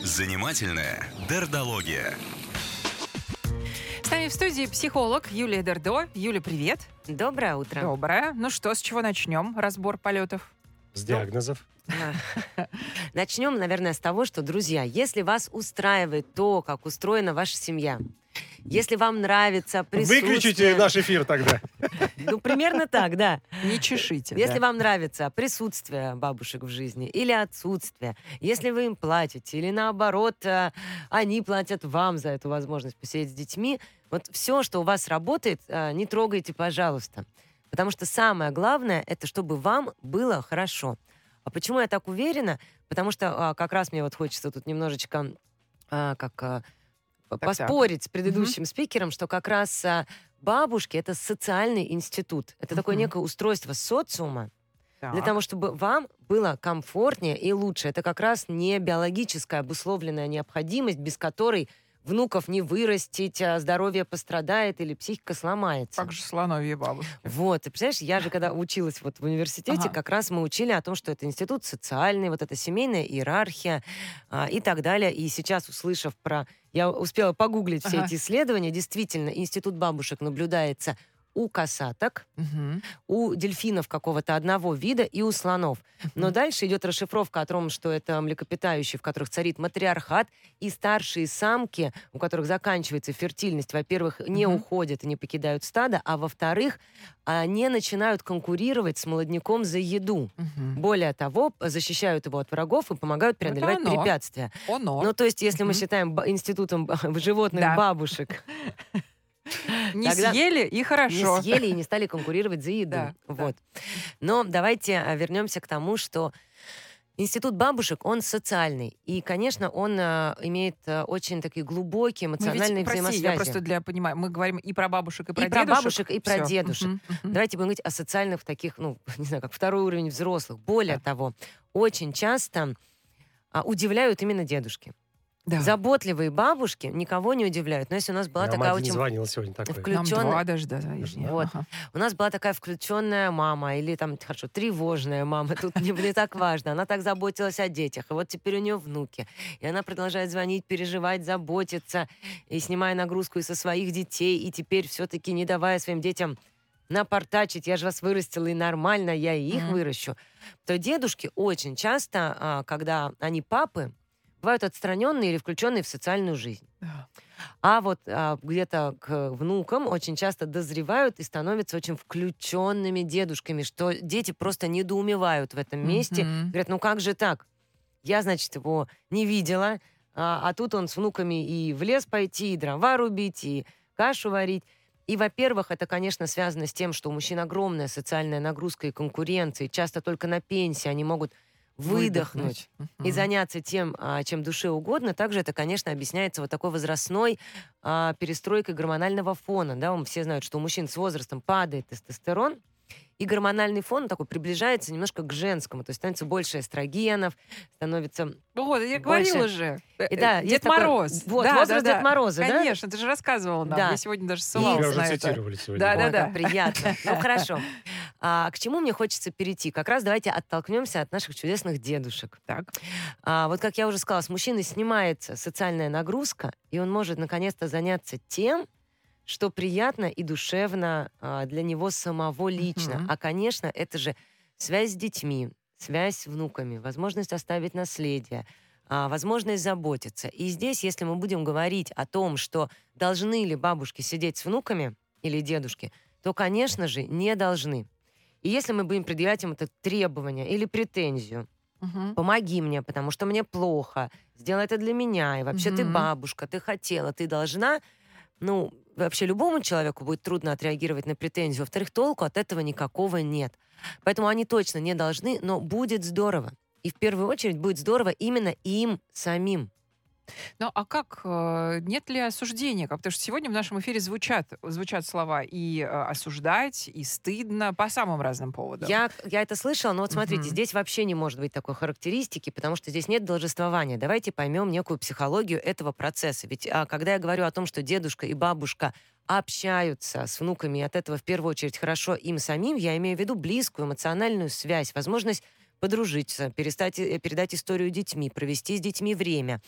Занимательная дердология. С нами в студии психолог Юлия Дердо. Юля, привет. Доброе утро. Доброе. Ну что, с чего начнем разбор полетов? С диагнозов. Начнем, наверное, с того, что, друзья, если вас устраивает то, как устроена ваша семья, если вам нравится присутствие... Выключите наш эфир тогда. Ну, примерно так, да. Не чешите. Если да. вам нравится присутствие бабушек в жизни или отсутствие, если вы им платите, или наоборот, э, они платят вам за эту возможность посидеть с детьми, вот все, что у вас работает, э, не трогайте, пожалуйста. Потому что самое главное, это чтобы вам было хорошо. А почему я так уверена? Потому что а, как раз мне вот хочется тут немножечко а, как а, так. поспорить с предыдущим спикером, что как раз а, бабушки это социальный институт. Это такое Мгм. некое устройство социума для Так. того, чтобы вам было комфортнее и лучше. Это как раз не биологическая обусловленная необходимость, без которой внуков не вырастить, а здоровье пострадает или психика сломается. Как же слоновья бабушки. Вот, ты представляешь, я же когда училась вот в университете, Ага. как раз мы учили о том, что это институт социальный, вот эта семейная иерархия а, и так далее. И сейчас, услышав про... Я успела погуглить все Ага. эти исследования. Действительно, институт бабушек наблюдается у косаток, Мгм. у дельфинов какого-то одного вида и у слонов. Но дальше идет расшифровка о том, что это млекопитающие, в которых царит матриархат, и старшие самки, у которых заканчивается фертильность, во-первых, не Мгм. уходят и не покидают стадо, а во-вторых, они начинают конкурировать с молодняком за еду. Мгм. Более того, защищают его от врагов и помогают Это преодолевать оно. препятствия. Оно. Ну, то есть, если мы Мгм. считаем институтом ба- животных Да. бабушек, не тогда- съели и хорошо. не съели и не стали конкурировать за еду. Да, да. вот. Но давайте а, вернемся к тому, что Институт бабушек, он социальный. И, конечно, он а, имеет а, очень такие глубокие Мы ведь, эмоциональные прости, взаимосвязи. я просто для понимания, мы говорим и про бабушек, и про И про дедушек. бабушек, и про Всё. дедушек. Давайте будем говорить о социальных таких, ну, не знаю, как второй уровень взрослых. Более Да. того, очень часто а, удивляют именно дедушки. Да. Заботливые бабушки никого не удивляют. Но если у нас была Нам такая один очень звонил сегодня такой. вклю- Нам два даже, да, извини. Вот. Ага. У нас была такая включенная мама, или там, хорошо, тревожная мама, тут не, не так важно. Она так заботилась о детях, и вот теперь у нее внуки. И она продолжает звонить, переживать, заботиться, и снимая нагрузку и со своих детей, и теперь все-таки не давая своим детям напортачить, я же вас вырастила, и нормально, я и их Мгм. выращу. То дедушки очень часто, а, когда они папы, бывают отстраненные или включенные в социальную жизнь. Да. А вот а, где-то к внукам очень часто дозревают и становятся очень включенными дедушками, что дети просто недоумевают в этом месте. Мгм. Говорят, ну как же так? Я, значит, его не видела, а, а тут он с внуками и в лес пойти, и дрова рубить, и кашу варить. И, во-первых, это, конечно, связано с тем, что у мужчин огромная социальная нагрузка и конкуренция, и часто только на пенсии они могут выдохнуть и Мгм. заняться тем, а, чем душе угодно. Также это, конечно, объясняется вот такой возрастной а, перестройкой гормонального фона. Да? Все знают, что у мужчин с возрастом падает тестостерон, и гормональный фон такой приближается немножко к женскому. То есть становится больше эстрогенов, становится... Вот, я Больше. говорила же. Э, И да, Дед такой- Мороз. Вот, Да, возраст да, да. Дед Мороза, да? Конечно, ты же рассказывала нам. Да. Я сегодня даже И- ссылалась Тебя уже на это. цитировали сегодня. Да, да, Ой, да. как приятно. Ну, хорошо. А, к чему мне хочется перейти? Как раз давайте оттолкнемся от наших чудесных дедушек. Так. А, вот как я уже сказала, с мужчины снимается социальная нагрузка, и он может наконец-то заняться тем, что приятно и душевно а, для него самого лично. Мгм. А, конечно, это же связь с детьми, связь с внуками, возможность оставить наследие, а, возможность заботиться. И здесь, если мы будем говорить о том, что должны ли бабушки сидеть с внуками или дедушки, то, конечно же, не должны. И если мы будем предъявлять им это требование или претензию, Мгм. помоги мне, потому что мне плохо, сделай это для меня, и вообще ты Мгм. бабушка, ты хотела, ты должна, ну, вообще любому человеку будет трудно отреагировать на претензию. Во-вторых, толку от этого никакого нет. Поэтому они точно не должны, но будет здорово. И в первую очередь будет здорово именно им самим. Ну, а как, э, нет ли осуждения? Потому что сегодня в нашем эфире звучат, звучат слова и э, осуждать, и стыдно по самым разным поводам. Я, я это слышала, но вот смотрите, Мгм. здесь вообще не может быть такой характеристики, потому что здесь нет должествования. Давайте поймем некую психологию этого процесса. Ведь а, когда я говорю о том, что дедушка и бабушка общаются с внуками, и от этого в первую очередь хорошо им самим, я имею в виду близкую эмоциональную связь, возможность подружиться, перестать, э, передать историю детьми, провести с детьми время.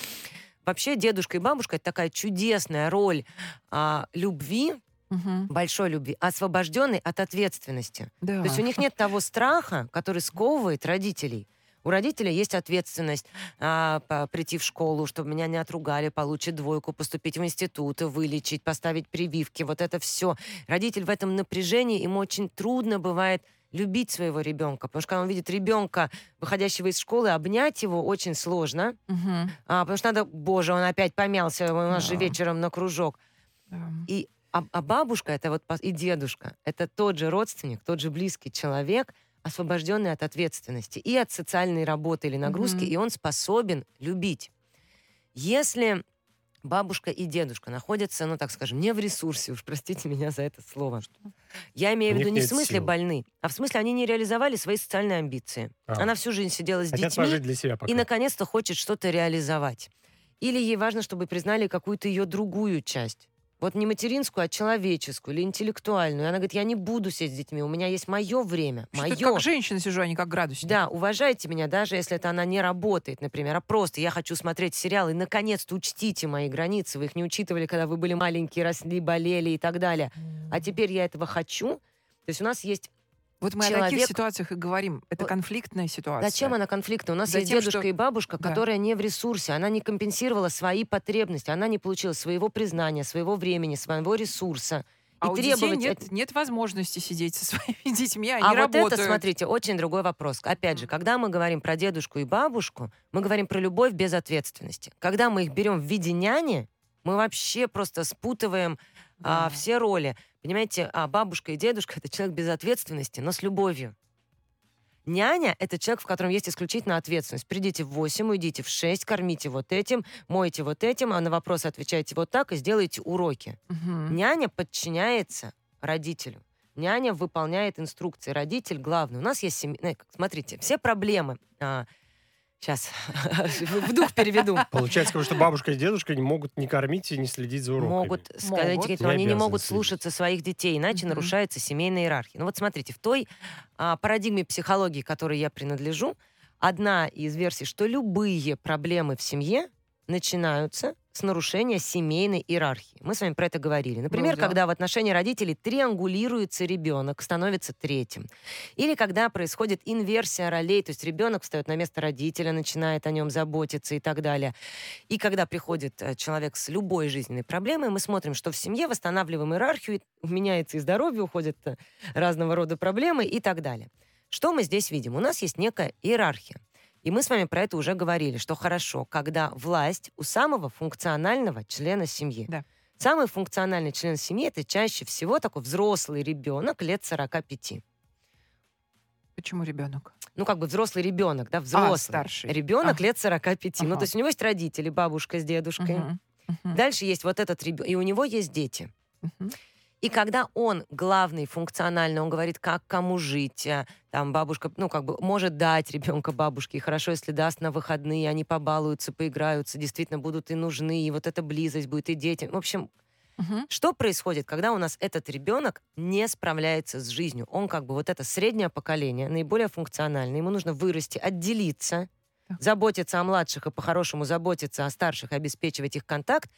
Вообще дедушка и бабушка — это такая чудесная роль а, любви, Мгм. большой любви, освобожденной от ответственности. Да. То есть у них нет того страха, который сковывает родителей. У родителей есть ответственность а, по- прийти в школу, чтобы меня не отругали, получить двойку, поступить в институт, вылечить, поставить прививки. Вот это все. Родитель в этом напряжении, ему очень трудно бывает любить своего ребенка, потому что когда он видит ребенка, выходящего из школы, обнять его очень сложно, Мгм. а, потому что надо, боже, он опять помялся, у нас же Да. вечером на кружок. Да. И, а, а бабушка это вот и дедушка это тот же родственник, тот же близкий человек, освобожденный от ответственности и от социальной работы или нагрузки, Мгм. и он способен любить. Если бабушка и дедушка находятся, ну так скажем, не в ресурсе, уж простите меня за это слово. Я имею в виду не в смысле сил. больны, а в смысле они не реализовали свои социальные амбиции. А. Она всю жизнь сидела с Хотят детьми пожить для себя пока. и наконец-то хочет что-то реализовать. Или ей важно, чтобы признали какую-то ее другую часть. Вот не материнскую, а человеческую или интеллектуальную. И она говорит, я не буду сидеть с детьми, у меня есть мое время, Что мое. ты как женщина сижу, а не как градусник. Да, уважайте меня, даже если это она не работает, например, а просто я хочу смотреть сериал, и наконец-то учтите мои границы. Вы их не учитывали, когда вы были маленькие, росли, болели и так далее. А теперь я этого хочу. То есть у нас есть Вот мы о таких человек- ситуациях и говорим. Это Вот конфликтная ситуация. Зачем она конфликтная? У нас есть Затем, дедушка что- и бабушка, Да. которая не в ресурсе. Она не компенсировала свои потребности. Она не получила своего признания, своего времени, своего ресурса. А и у детей требовать нет, от- нет возможности сидеть со своими детьми, они А вот работают. это, смотрите, очень другой вопрос. Опять же, когда мы говорим про дедушку и бабушку, мы говорим про любовь без ответственности. Когда мы их берем в виде няни, мы вообще просто спутываем а, Да. все роли. Понимаете, а бабушка и дедушка — это человек без ответственности, но с любовью. Няня — это человек, в котором есть исключительно ответственность. Придите в 8, уйдите в 6, кормите вот этим, мойте вот этим, а на вопросы отвечайте вот так и сделайте уроки. Мгм. Няня подчиняется родителю. Няня выполняет инструкции. Родитель главный. У нас есть семья... Смотрите, все проблемы... сейчас, в дух переведу. Получается, как, что бабушка и дедушка не могут не кормить и не следить за уроками. Могут сказать, Могут. но Не они не могут следить. слушаться своих детей, иначе Мгм. нарушается семейная иерархия. Ну вот смотрите, в той а, парадигме психологии, которой я принадлежу, одна из версий, что любые проблемы в семье начинаются с нарушения семейной иерархии. Мы с вами про это говорили. Например, Ну да. когда в отношении родителей триангулируется ребенок, становится третьим. Или когда происходит инверсия ролей, то есть ребенок встает на место родителя, начинает о нем заботиться и так далее. И когда приходит э, человек с любой жизненной проблемой, мы смотрим, что в семье восстанавливаем иерархию, меняется и здоровье, уходят э, разного рода проблемы и так далее. Что мы здесь видим? У нас есть некая иерархия. И мы с вами про это уже говорили, что хорошо, когда власть у самого функционального члена семьи. Да. Самый функциональный член семьи это чаще всего такой взрослый ребенок лет 45. Почему ребенок? Ну, как бы взрослый ребенок, да, взрослый. А, старший. Ребенок А. лет 45. Ну, Ага. то есть у него есть родители, бабушка с дедушкой. Мгм. Дальше есть вот этот ребенок, и у него есть дети. Мгм. И когда он главный, функциональный, он говорит, как кому жить, а, там бабушка, ну, как бы, может дать ребенка бабушке, и хорошо, если даст на выходные, они побалуются, поиграются, действительно будут и нужны, и вот эта близость будет, и детям. В общем, Мгм. что происходит, когда у нас этот ребенок не справляется с жизнью? Он как бы вот это среднее поколение, наиболее функциональное, ему нужно вырасти, отделиться, Так. заботиться о младших и по-хорошему заботиться о старших, обеспечивать их контакт.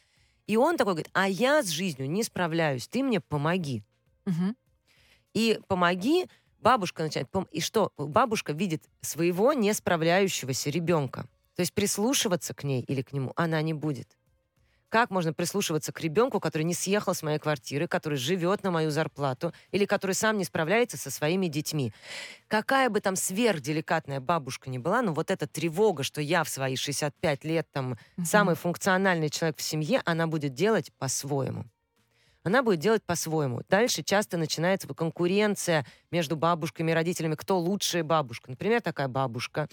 И он такой говорит, а я с жизнью не справляюсь, ты мне помоги. Мгм. И помоги, бабушка начинает, пом- и что? Бабушка видит своего не справляющегося ребенка. То есть прислушиваться к ней или к нему она не будет. Как можно прислушиваться к ребенку, который не съехал с моей квартиры, который живет на мою зарплату, или который сам не справляется со своими детьми? Какая бы там сверхделикатная бабушка ни была, но вот эта тревога, что я в свои 65 лет там Мгм. самый функциональный человек в семье, она будет делать по-своему. Она будет делать по-своему. Дальше часто начинается конкуренция между бабушками и родителями, кто лучшая бабушка. Например, такая бабушка.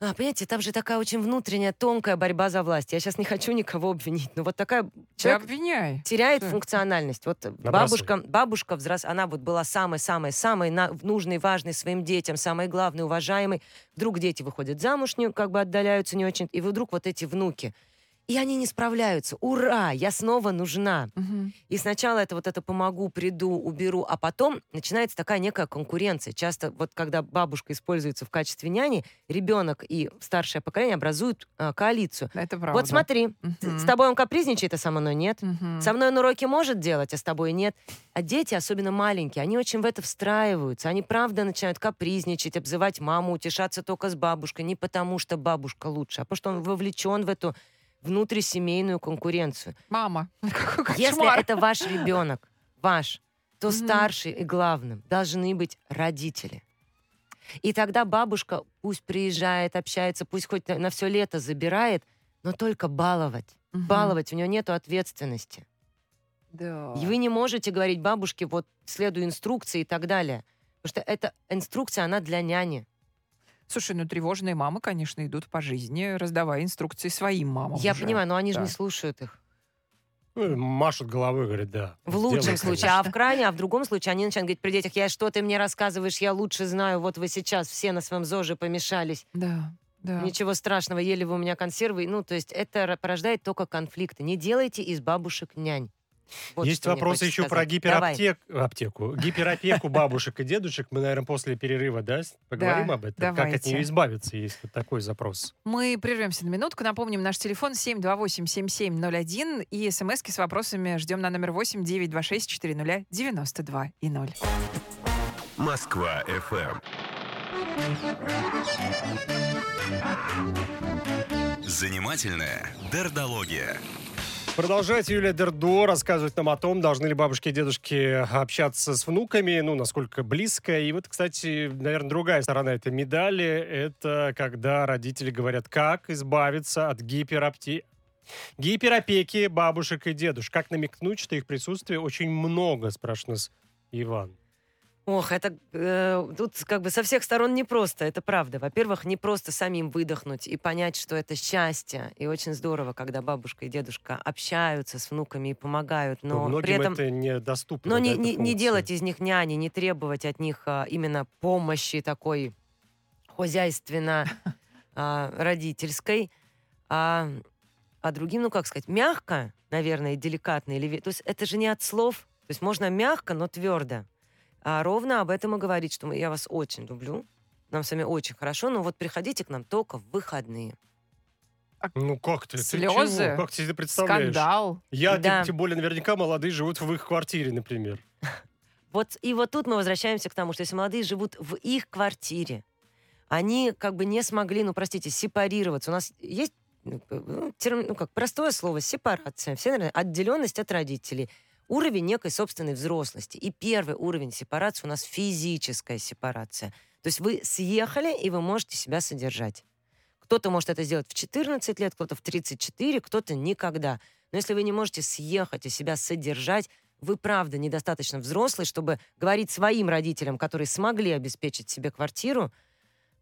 А, понимаете, там же такая очень внутренняя, тонкая борьба за власть. Я сейчас не хочу никого обвинить, но вот такая Ты человек обвиняй. теряет Да. функциональность. Вот бабушка, бабушка взрос, она вот была самой-самой-самой нужной, важной своим детям, самой главной, уважаемой. Вдруг дети выходят замуж, как бы отдаляются не очень, и вдруг вот эти внуки. И они не справляются. Ура, я снова нужна. Мгм. И сначала это вот это помогу, приду, уберу, а потом начинается такая некая конкуренция. Часто вот когда бабушка используется в качестве няни, ребенок и старшее поколение образуют а, коалицию. Это правда. Вот смотри, Мгм. с- тобой он капризничает, а со мной нет. Мгм. Со мной он уроки может делать, а с тобой нет. А дети, особенно маленькие, они очень в это встраиваются. Они правда начинают капризничать, обзывать маму, утешаться только с бабушкой. Не потому, что бабушка лучше, а потому что он вовлечен в эту внутрисемейную конкуренцию. Мама. Если это ваш ребенок, ваш, то старший и главным должны быть родители. И тогда бабушка пусть приезжает, общается, пусть хоть на, все лето забирает, но только баловать. Мгм. Баловать, у нее нет ответственности. Да. И вы не можете говорить бабушке, вот, следуй инструкции и так далее. Потому что эта инструкция, она для няни. Слушай, ну тревожные мамы, конечно, идут по жизни, раздавая инструкции своим мамам. Я уже. понимаю, но они же да. не слушают их. Ну, машут головой, говорит, да. В лучшем сделай, случае. конечно. А в крайне, а в другом случае они начинают говорить при детях, я что ты мне рассказываешь, я лучше знаю, вот вы сейчас все на своем ЗОЖе помешались. Да, да. Ничего страшного, ели вы у меня консервы. Ну, то есть это порождает только конфликты. Не делайте из бабушек нянь. Вот Есть вопросы еще про сказать. Давай. гипераптек... аптеку. Гиперопеку бабушек и дедушек. Мы, наверное, после перерыва, да, поговорим Да, об этом? Как от давайте. нее избавиться, есть вот такой запрос. Мы прервемся на минутку. Напомним, наш телефон 728-7701 и смски с вопросами ждем на номер 8 926 400 92 и 0. Москва FM. Занимательная дердология. Продолжайте, Юлия Дердо рассказывать нам о том, должны ли бабушки и дедушки общаться с внуками, ну, насколько близко. И вот, кстати, наверное, другая сторона этой медали, это когда родители говорят, как избавиться от гиперопти... гиперопеки бабушек и дедушек. Как намекнуть, что их присутствие очень много, спрашивает нас Иван. Ох, это э, тут как бы со всех сторон непросто, это правда. Во-первых, не просто самим выдохнуть и понять, что это счастье. И очень здорово, когда бабушка и дедушка общаются с внуками и помогают, но Многим при этом... это недоступно. Но да, не, не, делать из них няни, не требовать от них а, именно помощи такой хозяйственно а, родительской, а, а другим, ну как сказать, мягко, наверное, и деликатно. Или, то есть это же не от слов. То есть можно мягко, но твердо. А ровно об этом и говорить, что мы- я вас очень люблю, нам с вами очень хорошо, но вот приходите к нам только в выходные. Ну как ты? Ты Слезы? чего? Как ты себе представляешь? Скандал. Я, Да. тем, тем более, наверняка молодые живут в их квартире, например. Вот и вот тут мы возвращаемся к тому, что если молодые живут в их квартире, они как бы не смогли, ну простите, сепарироваться. У нас есть ну, ну, терм- ну, как простое слово сепарация, все наверное, отделенность от родителей, уровень некой собственной взрослости. И первый уровень сепарации у нас физическая сепарация. То есть вы съехали, и вы можете себя содержать. Кто-то может это сделать в 14 лет, кто-то в 34, кто-то никогда. Но если вы не можете съехать и себя содержать, вы правда недостаточно взрослый, чтобы говорить своим родителям, которые смогли обеспечить себе квартиру,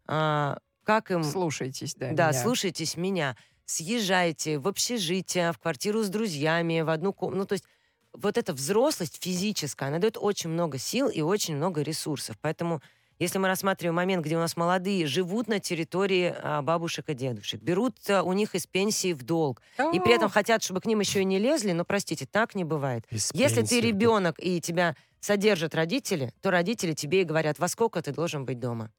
а, как им... Слушайтесь, да. Да, меня. слушайтесь меня. Съезжайте в общежитие, в квартиру с друзьями, в одну комнату. Ну, то есть вот эта взрослость физическая, она дает очень много сил и очень много ресурсов. Поэтому если мы рассматриваем момент, где у нас молодые живут на территории а, бабушек и дедушек, берут а, у них из пенсии в долг, и при этом хотят, чтобы к ним еще и не лезли, но, простите, так не бывает. Из Если пенсии. ты ребенок и тебя содержат родители, то родители тебе и говорят, во сколько ты должен быть дома.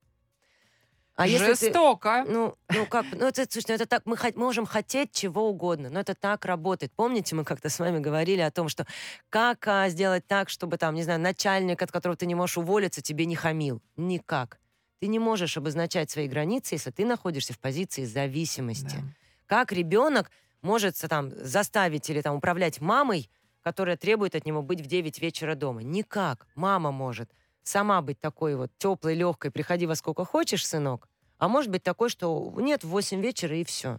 А если ты... Жестоко. Ну, ну как, ну это, слушай, ну это так, мы хот- можем хотеть чего угодно, но это так работает. Помните, мы как-то с вами говорили о том, что как а, сделать так, чтобы там, не знаю, начальник, от которого ты не можешь уволиться, тебе не хамил? Никак. Ты не можешь обозначать свои границы, если ты находишься в позиции зависимости. Да. Как ребенок может там заставить или там управлять мамой, которая требует от него быть в 9 вечера дома? Никак. Мама может сама быть такой вот теплой, легкой, приходи во сколько хочешь, сынок. А может быть такой, что нет, в 8 вечера и все.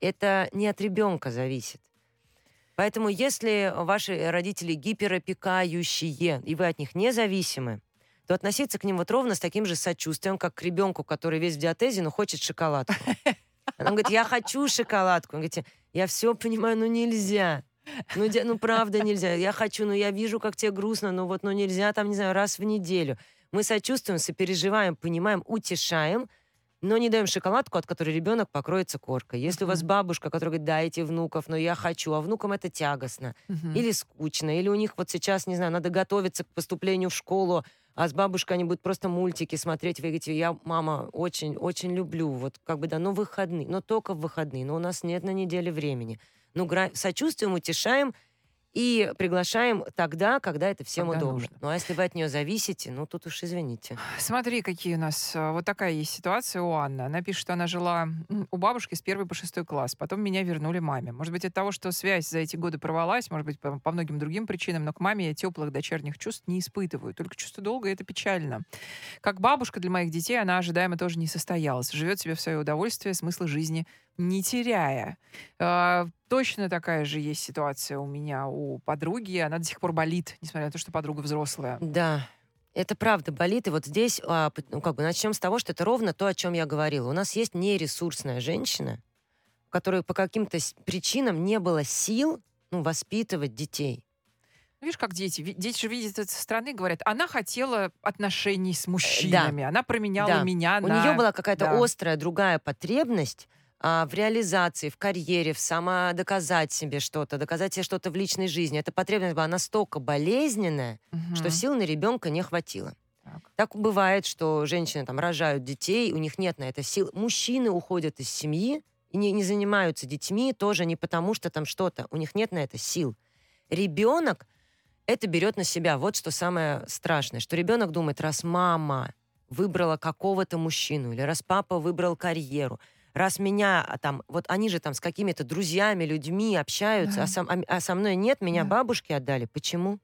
Это не от ребенка зависит. Поэтому если ваши родители гиперопекающие, и вы от них независимы, то относиться к ним вот ровно с таким же сочувствием, как к ребенку, который весь в диатезе, но хочет шоколадку. Она говорит, я хочу шоколадку. Вы говорите, я все понимаю, но нельзя. Ну, де- ну, правда нельзя. Я хочу, но я вижу, как тебе грустно, но вот, ну, нельзя там, не знаю, раз в неделю. Мы сочувствуем, сопереживаем, понимаем, утешаем, но не даем шоколадку, от которой ребенок покроется коркой. Если у вас бабушка, которая говорит, дайте внуков, но я хочу, а внукам это тягостно, или скучно, или у них вот сейчас, не знаю, надо готовиться к поступлению в школу, а с бабушкой они будут просто мультики смотреть, вы говорите, я, мама, очень-очень люблю, вот как бы, да, но выходные, но только в выходные, но у нас нет на неделе времени. Ну, сочувствуем, утешаем и приглашаем тогда, когда это всем Когда удобно. нужно. Ну, а если вы от нее зависите, ну, тут уж извините. Смотри, какие у нас... а, Вот такая есть ситуация у Анны. Она пишет, что она жила у бабушки с первой по шестой класс. Потом меня вернули маме. Может быть, от того, что связь за эти годы порвалась, может быть, по, по многим другим причинам, но к маме я теплых дочерних чувств не испытываю. Только чувство долга, это печально. Как бабушка для моих детей, она ожидаемо тоже не состоялась. Живет себе в свое удовольствие, смысла жизни не теряя. А, точно такая же есть ситуация у меня, у подруги. Она до сих пор болит, несмотря на то, что подруга взрослая. Да, это правда болит. И вот здесь, а, ну, как бы начнем с того, что это ровно то, о чем я говорила. У нас есть нересурсная женщина, у которой по каким-то причинам не было сил ну, воспитывать детей. Видишь, как дети. Дети же видят это со стороны, говорят, она хотела отношений с мужчинами, она променяла Э, Да. меня У на... нее была какая-то да. острая другая потребность в реализации, в карьере, в самодоказать себе что-то, доказать себе что-то в личной жизни. Эта потребность была настолько болезненная, что Мгм. сил на ребенка не хватило. Так. Так бывает, что женщины там рожают детей, у них нет на это сил. Мужчины уходят из семьи и не, не занимаются детьми тоже не потому, что там что-то. У них нет на это сил. Ребенок это берет на себя. Вот что самое страшное, что ребенок думает, раз мама выбрала какого-то мужчину, или раз папа выбрал карьеру, раз меня а, там, вот они же там с какими-то друзьями, людьми общаются, Да. а, со, а- а со мной нет, меня Да. бабушки отдали. Почему?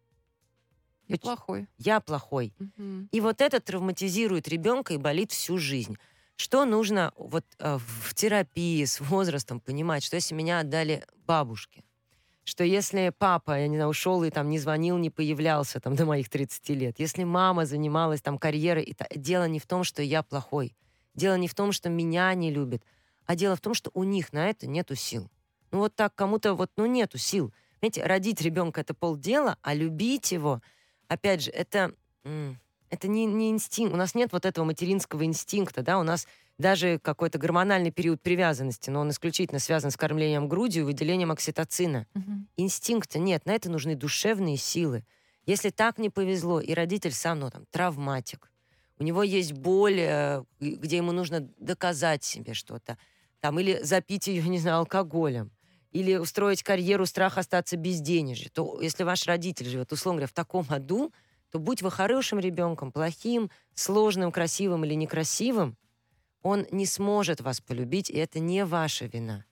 Я Поч- плохой. Я плохой. Мгм. И вот это травматизирует ребенка и болит всю жизнь. Что нужно вот э, в терапии с возрастом понимать, что если меня отдали бабушке, что если папа, я не знаю, ушел и там не звонил, не появлялся там до моих 30 лет, если мама занималась там карьерой, и та- дело не в том, что я плохой, дело не в том, что меня не любят, а дело в том, что у них на это нету сил. Ну вот так кому-то вот, ну нету сил. Знаете, родить ребенка это полдела, а любить его, опять же, это это не, не инстинкт. У нас нет вот этого материнского инстинкта, да, у нас даже какой-то гормональный период привязанности, но он исключительно связан с кормлением грудью и выделением окситоцина. Мгм. Инстинкта нет, на это нужны душевные силы. Если так не повезло, и родитель сам, ну, там, травматик, у него есть боль, э, где ему нужно доказать себе что-то, там, или запить ее, не знаю, алкоголем, или устроить карьеру, страх остаться без денежья, то если ваш родитель живет, условно говоря, в таком аду, то будь вы хорошим ребенком, плохим, сложным, красивым или некрасивым, он не сможет вас полюбить, и это не ваша вина.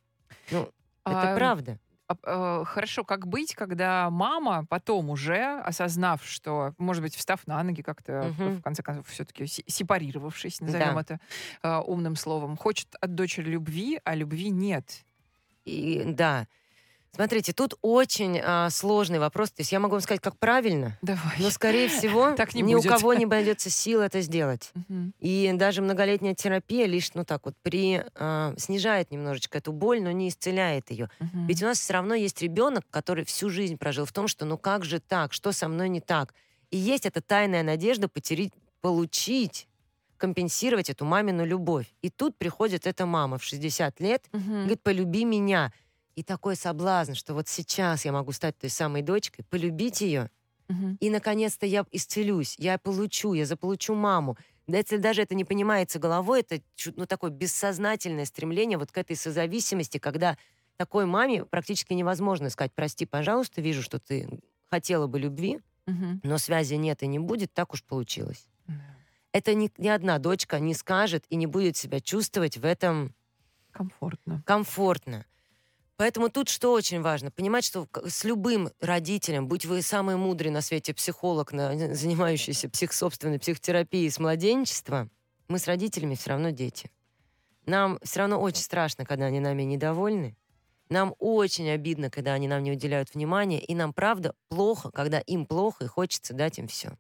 Ну, это А, правда. Э, Хорошо, как быть, когда мама потом уже, осознав, что, может быть, встав на ноги как-то, Мгм. в конце концов, все-таки сепарировавшись, назовем Да. это э, умным словом, хочет от дочери любви, а любви нет. И да. Смотрите, тут очень а, сложный вопрос. То есть я могу вам сказать, как правильно, Давай. но, скорее всего, Так не ни будет. у кого не найдется сил это сделать. И даже многолетняя терапия лишь, ну так вот, при, а, снижает немножечко эту боль, но не исцеляет ее. Ведь у нас все равно есть ребенок, который всю жизнь прожил в том, что ну как же так, что со мной не так. И есть эта тайная надежда потерять, получить, компенсировать эту мамину любовь. И тут приходит эта мама в 60 лет, Мгм. говорит, полюби меня. И такой соблазн, что вот сейчас я могу стать той самой дочкой, полюбить ее, Мгм. и наконец-то я исцелюсь, я получу, я заполучу маму. Да, если даже это не понимается головой, это ну, такое бессознательное стремление вот к этой созависимости, когда такой маме практически невозможно сказать, прости, пожалуйста, вижу, что ты хотела бы любви, Мгм. но связи нет и не будет, так уж получилось. Да. Это ни, ни одна дочка не скажет и не будет себя чувствовать в этом Комфортно. комфортно. Поэтому тут что очень важно? Понимать, что с любым родителем, будь вы самый мудрый на свете психолог, на- занимающийся псих, собственной психотерапией с младенчества, мы с родителями все равно дети. Нам все равно очень страшно, когда они нами недовольны. Нам очень обидно, когда они нам не уделяют внимания. И нам, правда, плохо, когда им плохо, и хочется дать им все.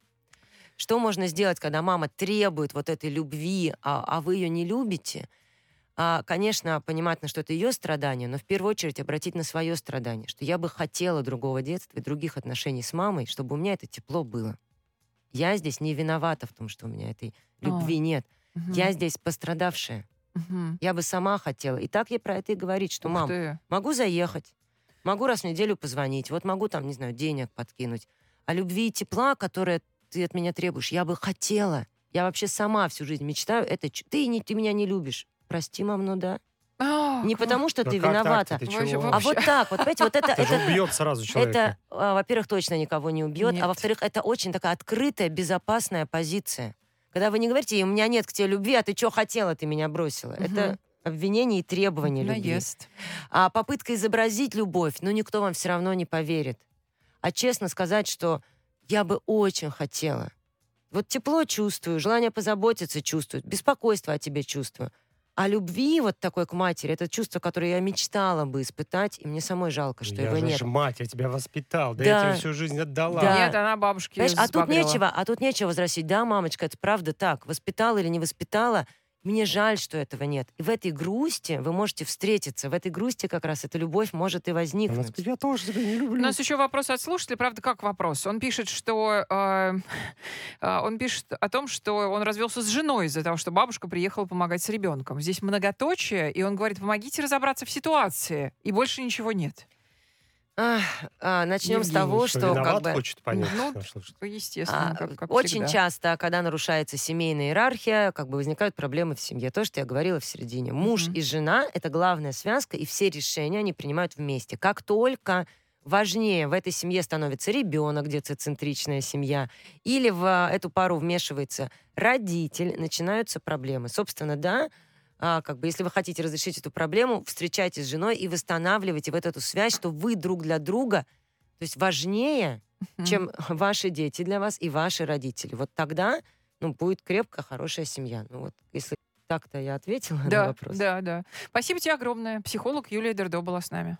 Что можно сделать, когда мама требует вот этой любви, а, а вы ее не любите? А, конечно, понимать, на что это ее страдание, но в первую очередь обратить на свое страдание, что я бы хотела другого детства и других отношений с мамой, чтобы у меня это тепло было. Я здесь не виновата в том, что у меня этой любви нет. Мгм. Я здесь пострадавшая. Мгм. Я бы сама хотела. И так ей про это и говорить, что, Ух мам, ты. могу заехать, могу раз в неделю позвонить, вот могу там, не знаю, денег подкинуть. А любви и тепла, которое ты от меня требуешь, я бы хотела. Я вообще сама всю жизнь мечтаю. Это ты, не, ты меня не любишь. Прости, мам, ну да. Не потому, что ты виновата. Ты Вообще, чего? А вообще. вот так, вот, понимаете, вот это, Это убьет сразу человека. это, а, во-первых, точно никого не убьет, Нет. а во-вторых, это очень такая открытая, безопасная позиция. Когда вы не говорите, у меня нет к тебе любви, а ты что хотела, ты меня бросила. Это обвинение и требование любви. Наезд. А попытка изобразить любовь, ну, никто вам все равно не поверит. А честно сказать, что я бы очень хотела. Вот тепло чувствую, желание позаботиться чувствую, беспокойство о тебе чувствую. А любви вот такой к матери, это чувство, которое я мечтала бы испытать, и мне самой жалко, что Ну, я его же нет. мать, я тебя воспитал, да, я тебе всю жизнь отдала. Да. Нет, она бабушке Понимаешь, а тут нечего, а тут нечего возразить. Да, мамочка, это правда так. Воспитала или не воспитала, мне жаль, что этого нет. И в этой грусти вы можете встретиться. В этой грусти как раз эта любовь может и Она возникнуть. я тоже тебя не люблю. У нас еще вопрос от слушателя, правда, как вопрос? Он пишет, что э, э, он пишет о том, что он развелся с женой из-за того, что бабушка приехала помогать с ребенком. Здесь многоточие, и он говорит: помогите разобраться в ситуации, и больше ничего нет. А, начнем с того, что, что виноват, как бы хочет понять. Ну, слушатель. Естественно, а, как, как очень всегда. часто, когда нарушается семейная иерархия, как бы возникают проблемы в семье. То, что я говорила в середине. Муж Мгм. и жена — это главная связка, и все решения они принимают вместе. Как только важнее в этой семье становится ребенок, детоцентричная семья, или в а, эту пару вмешивается родитель, начинаются проблемы. Собственно, да, а, как бы, если вы хотите разрешить эту проблему, встречайтесь с женой и восстанавливайте вот эту связь, что вы друг для друга, то есть важнее, чем ваши дети для вас и ваши родители. Вот тогда ну, будет крепкая, хорошая семья. Ну вот, если так-то я ответила на Да, вопрос. да, да. Спасибо тебе огромное. Психолог Юлия Дердо была с нами.